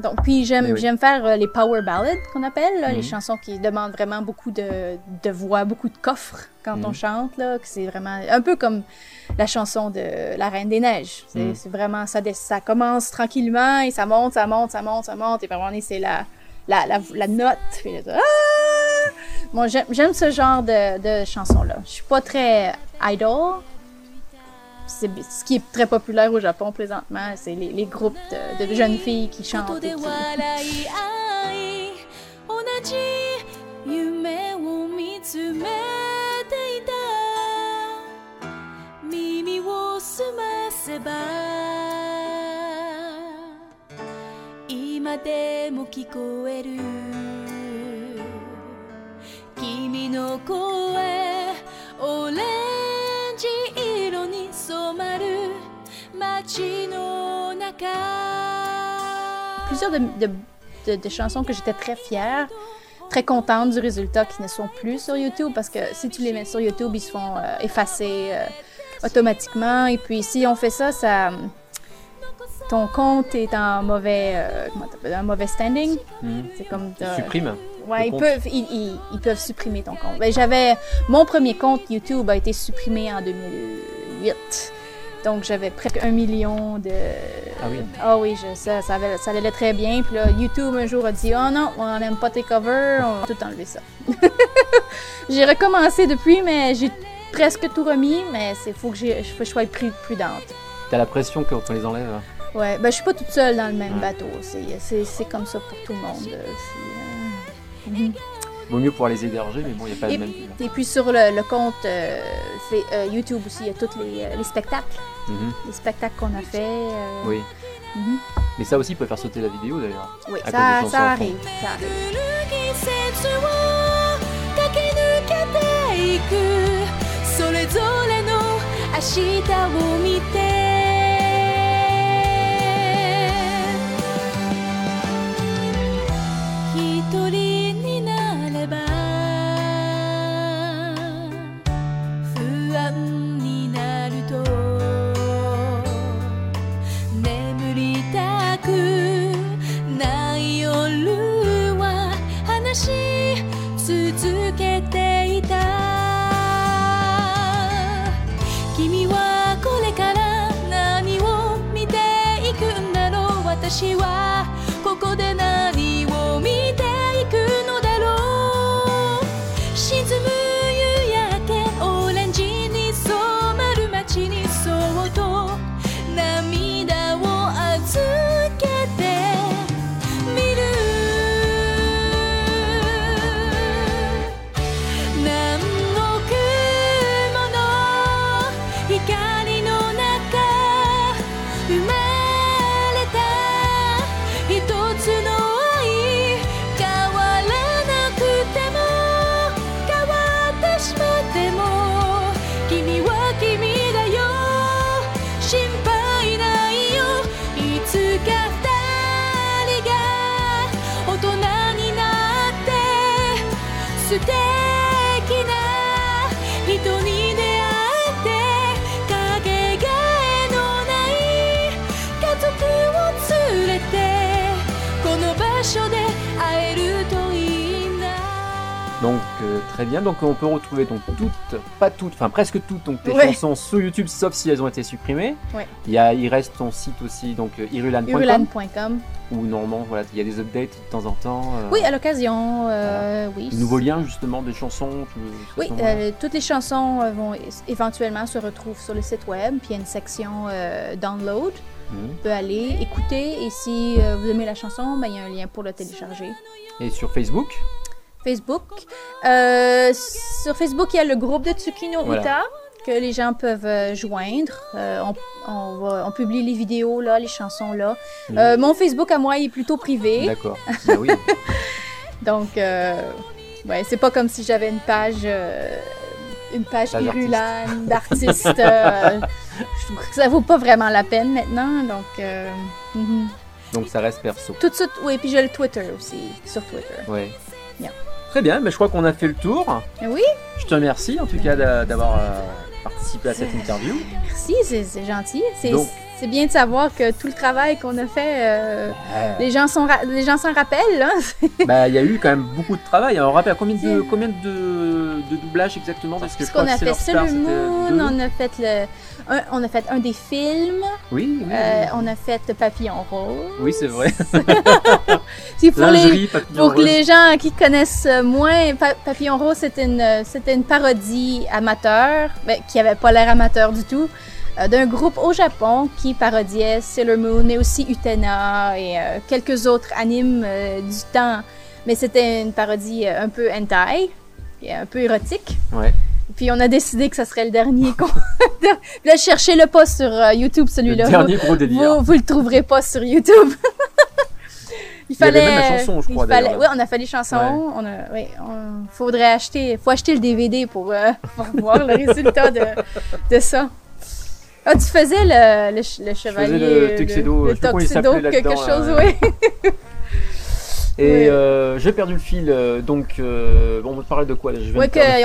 [SPEAKER 2] Donc, puis j'aime
[SPEAKER 1] oui.
[SPEAKER 2] faire euh, les power ballads qu'on appelle, là, les
[SPEAKER 1] Mhm.
[SPEAKER 2] chansons qui demandent vraiment beaucoup de, de voix, beaucoup de coffres quand on
[SPEAKER 1] Mhm.
[SPEAKER 2] chante, là, que c'est vraiment un peu comme la chanson de La Reine des Neiges. C'est
[SPEAKER 1] Mhm.
[SPEAKER 2] vraiment, ça, commence tranquillement et ça monte, ça monte, ça monte, ça monte, et puis à un moment donné, c'est la, la, la, la note. puis là, ah! Bon, j'aime j'aime ce genre de, de chansons-là. Je suis pas très idol c'est ce qui est très populaire au Japon présentement, c'est les, groupes de, jeunes filles qui chantent. Plusieurs de, de- de- de chansons que j'étais très fière, très contente du résultat qui ne sont plus sur YouTube parce que si tu les mets sur YouTube, ils se font euh, effacer euh, automatiquement. Et puis si on fait ça, ça ton compte est en mauvais, euh, un mauvais standing. C'est comme
[SPEAKER 1] Tu
[SPEAKER 2] de-
[SPEAKER 1] supprimes.
[SPEAKER 2] Ouais,
[SPEAKER 1] le
[SPEAKER 2] ils peuvent, ils, ils- ils peuvent supprimer ton compte. Ben, j'avais mon premier compte YouTube a été supprimé en 2008. Donc j'avais presque un million de.
[SPEAKER 1] Ah oui?
[SPEAKER 2] Ah oui, je, ça, ça, avait- ça allait très bien. Puis là, YouTube un jour a dit Oh non, on n'aime pas tes covers, on va tout enlever ça. <laughs> j'ai recommencé depuis, mais j'ai presque tout remis, mais c'est faut que j'ai- faut que je sois plus prudente.
[SPEAKER 1] T'as la pression quand on les enlève.
[SPEAKER 2] Ouais, ben je suis pas toute seule dans le même
[SPEAKER 1] Ouais.
[SPEAKER 2] bateau. C'est- C'est c'est comme ça pour tout le monde.
[SPEAKER 1] Vaut mieux pouvoir les héberger, mais bon, il n'y a pas
[SPEAKER 2] Et,
[SPEAKER 1] le même.
[SPEAKER 2] et puis sur le, le compte euh, fait- euh, YouTube aussi, il y a tous les, euh, les spectacles,
[SPEAKER 1] Mhm.
[SPEAKER 2] les spectacles qu'on a fait. euh,
[SPEAKER 1] Oui.
[SPEAKER 2] mhm.
[SPEAKER 1] Mais ça aussi peut faire sauter la vidéo d'ailleurs.
[SPEAKER 2] Oui, ça, arrive, ça arrive.
[SPEAKER 1] Donc on peut retrouver donc toutes, pas toutes, enfin presque toutes donc tes
[SPEAKER 2] Ouais.
[SPEAKER 1] chansons sur YouTube, sauf si elles ont été supprimées.
[SPEAKER 2] Ouais.
[SPEAKER 1] Il y a, il reste ton site aussi donc euh, irulan.com
[SPEAKER 2] Urulan.com.
[SPEAKER 1] où normalement voilà il y a des updates de temps en temps. euh,
[SPEAKER 2] Oui, à l'occasion, euh, oui.
[SPEAKER 1] de nouveaux liens justement des chansons. tout-
[SPEAKER 2] Oui, euh, toutes les chansons vont éventuellement se retrouvent sur le site web, puis il y a une section download.
[SPEAKER 1] Mhm.
[SPEAKER 2] On peut aller écouter, et si vous aimez la chanson, ben, il y a un lien pour le télécharger.
[SPEAKER 1] Et sur Facebook?
[SPEAKER 2] Facebook. Euh, sur Facebook, il y a le groupe de Tsukino
[SPEAKER 1] Voilà.
[SPEAKER 2] Uta que les gens peuvent euh, joindre. Euh, on, on va- on publie les vidéos là, les chansons là. Euh, mon Facebook à moi il est plutôt privé,
[SPEAKER 1] D'accord. Bah oui. <laughs>
[SPEAKER 2] donc ouais, c'est pas comme si j'avais une page, une page
[SPEAKER 1] Page
[SPEAKER 2] Irulan d'artiste. euh, je trouve que ça vaut pas vraiment la peine maintenant, donc. euh, mhm.
[SPEAKER 1] Donc ça reste perso.
[SPEAKER 2] Tout de suite, oui, puis j'ai le Twitter aussi, sur Twitter.
[SPEAKER 1] Ouais.
[SPEAKER 2] Bien.
[SPEAKER 1] Très bien. Mais je crois qu'on a fait le tour.
[SPEAKER 2] Oui,
[SPEAKER 1] Je te remercie en tout cas d'a- d'avoir euh, participé à cette interview.
[SPEAKER 2] merci, c'est gentil. C'est bien de savoir que tout le travail qu'on a fait, euh, les gens les s'en rappellent. Hein? <laughs>
[SPEAKER 1] Bah, il y a eu quand même beaucoup de travail. On rappelle combien de, combien de, de doublages exactement? Parce
[SPEAKER 2] qu'on a
[SPEAKER 1] que
[SPEAKER 2] fait
[SPEAKER 1] Star,
[SPEAKER 2] Moon, on a fait le, un, on a fait un des films,
[SPEAKER 1] Oui, oui,
[SPEAKER 2] euh, on a fait Papillon Rose.
[SPEAKER 1] Oui, c'est vrai. <laughs>
[SPEAKER 2] C'est pour les,
[SPEAKER 1] Lingerie,
[SPEAKER 2] Pour
[SPEAKER 1] rose.
[SPEAKER 2] les gens qui connaissent moins, Pa- Papillon Rose, c'était une, une parodie amateur, mais qui avait pas l'air amateur du tout, euh, d'un groupe au Japon qui parodiait Sailor Moon, mais aussi Utena et euh, quelques autres animes du temps. Mais c'était une parodie un peu hentai, et un peu érotique.
[SPEAKER 1] Ouais.
[SPEAKER 2] Puis on a décidé que ça serait le dernier <laughs> là, cherchez-le pas sur euh, YouTube,
[SPEAKER 1] Le
[SPEAKER 2] celui-là.
[SPEAKER 1] dernier gros délire.
[SPEAKER 2] Vous, vous le trouverez pas sur YouTube. <laughs> il
[SPEAKER 1] Il y avait
[SPEAKER 2] fallait.
[SPEAKER 1] même la chanson, je
[SPEAKER 2] il
[SPEAKER 1] crois,
[SPEAKER 2] fallait- Oui, on a fait les chansons. On a, oui, on- faudrait acheter. Faut acheter le DVD pour, euh, <laughs> pour voir le résultat de, de ça. Ah, tu faisais le, le, ch- le chevalier.
[SPEAKER 1] le tuxedo,
[SPEAKER 2] le
[SPEAKER 1] je sais il
[SPEAKER 2] tuxedo, quelque
[SPEAKER 1] là-dedans,
[SPEAKER 2] chose,
[SPEAKER 1] là,
[SPEAKER 2] oui.
[SPEAKER 1] Et euh, j'ai perdu le fil, euh, donc euh, bon, on va parler de quoi là? Je le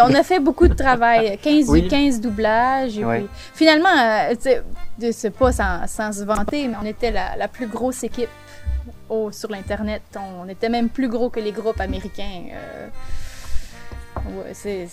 [SPEAKER 2] on a fait beaucoup de travail. <laughs> 15,
[SPEAKER 1] Oui.
[SPEAKER 2] 15 doublages.
[SPEAKER 1] Ouais.
[SPEAKER 2] puis, finalement, euh, c'est pas sans, sans se vanter, mais on était la, la plus grosse équipe au- sur l'Internet. On était même plus gros que les groupes américains. Ouais, c'est.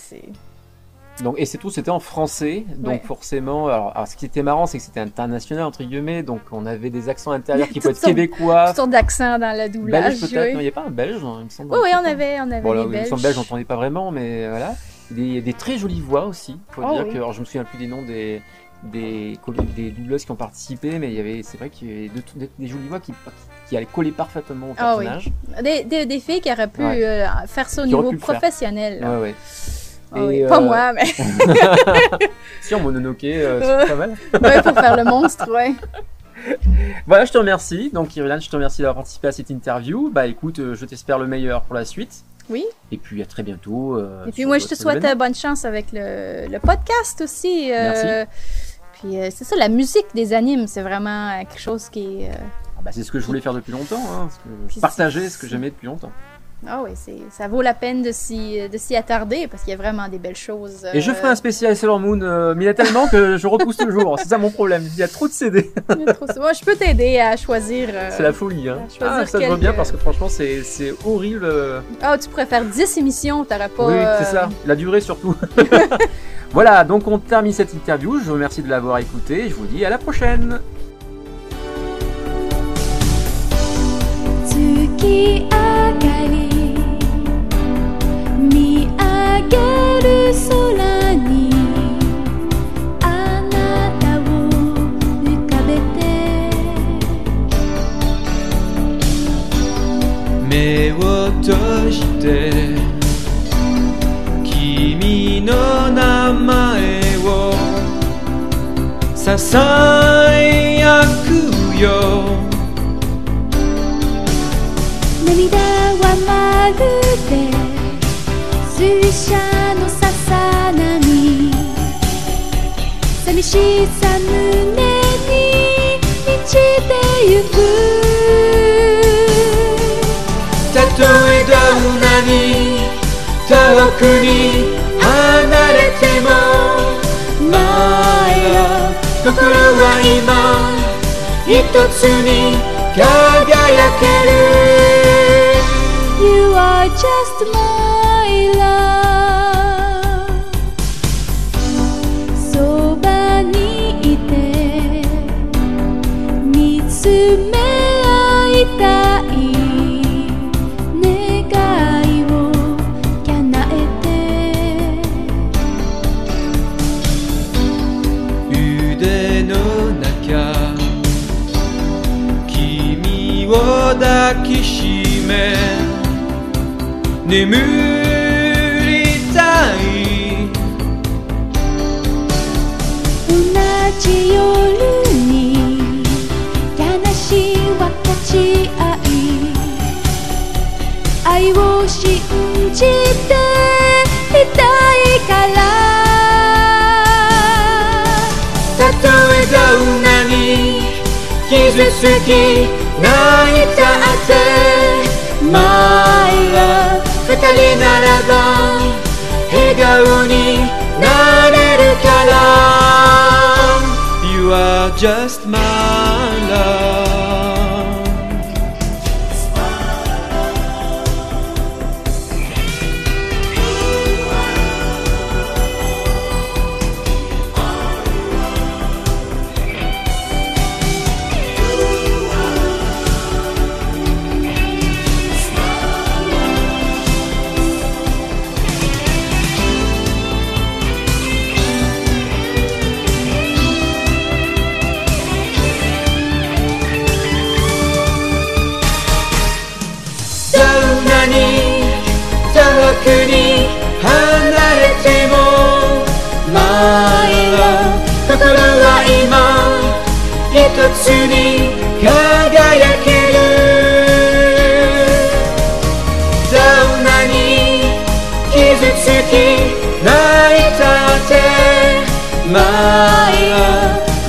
[SPEAKER 1] Donc, et c'est tout, c'était en français, donc
[SPEAKER 2] Ouais.
[SPEAKER 1] forcément. Alors, alors, ce qui était marrant, c'est que c'était international entre guillemets, donc on avait des accents intérieurs qui <laughs> pouvaient être québécois,
[SPEAKER 2] Toutes sortes d'accents dans le doublage.
[SPEAKER 1] belges peut-être.
[SPEAKER 2] oui.
[SPEAKER 1] Non, il n'y a pas un belge, hein, il me semble.
[SPEAKER 2] Oui, oui, on avait, on avait
[SPEAKER 1] Bon, là,
[SPEAKER 2] Belges.
[SPEAKER 1] belge, j'entendais pas vraiment, mais voilà. Des, des très jolies voix aussi. Faut
[SPEAKER 2] Oh,
[SPEAKER 1] dire
[SPEAKER 2] oui.
[SPEAKER 1] que, alors, je me souviens plus des noms des des, des doubleuses qui ont participé, mais il y avait, c'est vrai qu'il y avait de- des, des jolies voix qui, qui allaient coller parfaitement au
[SPEAKER 2] Ah oui.
[SPEAKER 1] personnage.
[SPEAKER 2] Des, des, des filles qui auraient pu
[SPEAKER 1] Ouais.
[SPEAKER 2] euh, faire ça au
[SPEAKER 1] Qui
[SPEAKER 2] niveau professionnel.
[SPEAKER 1] Ouais, ouais.
[SPEAKER 2] Ah. Pas
[SPEAKER 1] euh,
[SPEAKER 2] moi, mais <laughs>
[SPEAKER 1] Si en Mononoke, euh, c'est pas mal. <laughs>
[SPEAKER 2] ouais, pour faire le monstre, ouais.
[SPEAKER 1] Voilà, je te remercie. Donc, Irulan, je te remercie d'avoir participé à cette interview. Bah, écoute, euh, je t'espère le meilleur pour la suite.
[SPEAKER 2] Oui.
[SPEAKER 1] Et puis, à très bientôt. euh,
[SPEAKER 2] Et puis moi, je te souhaite bonne chance avec le, le podcast aussi.
[SPEAKER 1] Merci.
[SPEAKER 2] Puis c'est ça, la musique des animes, c'est vraiment quelque chose qui est...
[SPEAKER 1] Ah bah, c'est ce que je voulais faire depuis longtemps. Hein, que partager ce que j'aimais depuis longtemps.
[SPEAKER 2] Ah oui, ça vaut la peine de s'y attarder parce qu'il y a vraiment des belles choses.
[SPEAKER 1] Et je ferai un euh, spécial Sailor Moon, euh, mais il y a tellement que je repousse toujours. <laughs> C'est ça mon problème. Il y a trop de CD.
[SPEAKER 2] je peux t'aider à choisir. Euh,
[SPEAKER 1] c'est la folie. Hein. Ah, ça te quelques... bien parce que franchement, c'est horrible.
[SPEAKER 2] Ah, oh, tu pourrais faire 10 émissions, t'auras pas.
[SPEAKER 1] Oui, c'est ça. La durée surtout. <laughs> <laughs> voilà, donc on termine cette interview. Je vous remercie de l'avoir écouté. Je vous dis à la prochaine.
[SPEAKER 8] the sun. 今一つに輝ける
[SPEAKER 3] You are just
[SPEAKER 8] mine 眠りたい。
[SPEAKER 3] 同じ夜に悲しい分かち合い愛を信じていたいから。
[SPEAKER 8] たとえどんなに傷つき泣い
[SPEAKER 1] You are just my love.